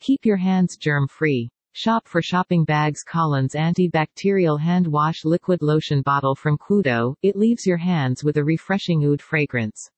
Keep your hands germ-free. Shop for shopping bags Collins antibacterial hand wash liquid lotion bottle from Quoodo. It leaves your hands with a refreshing oud fragrance.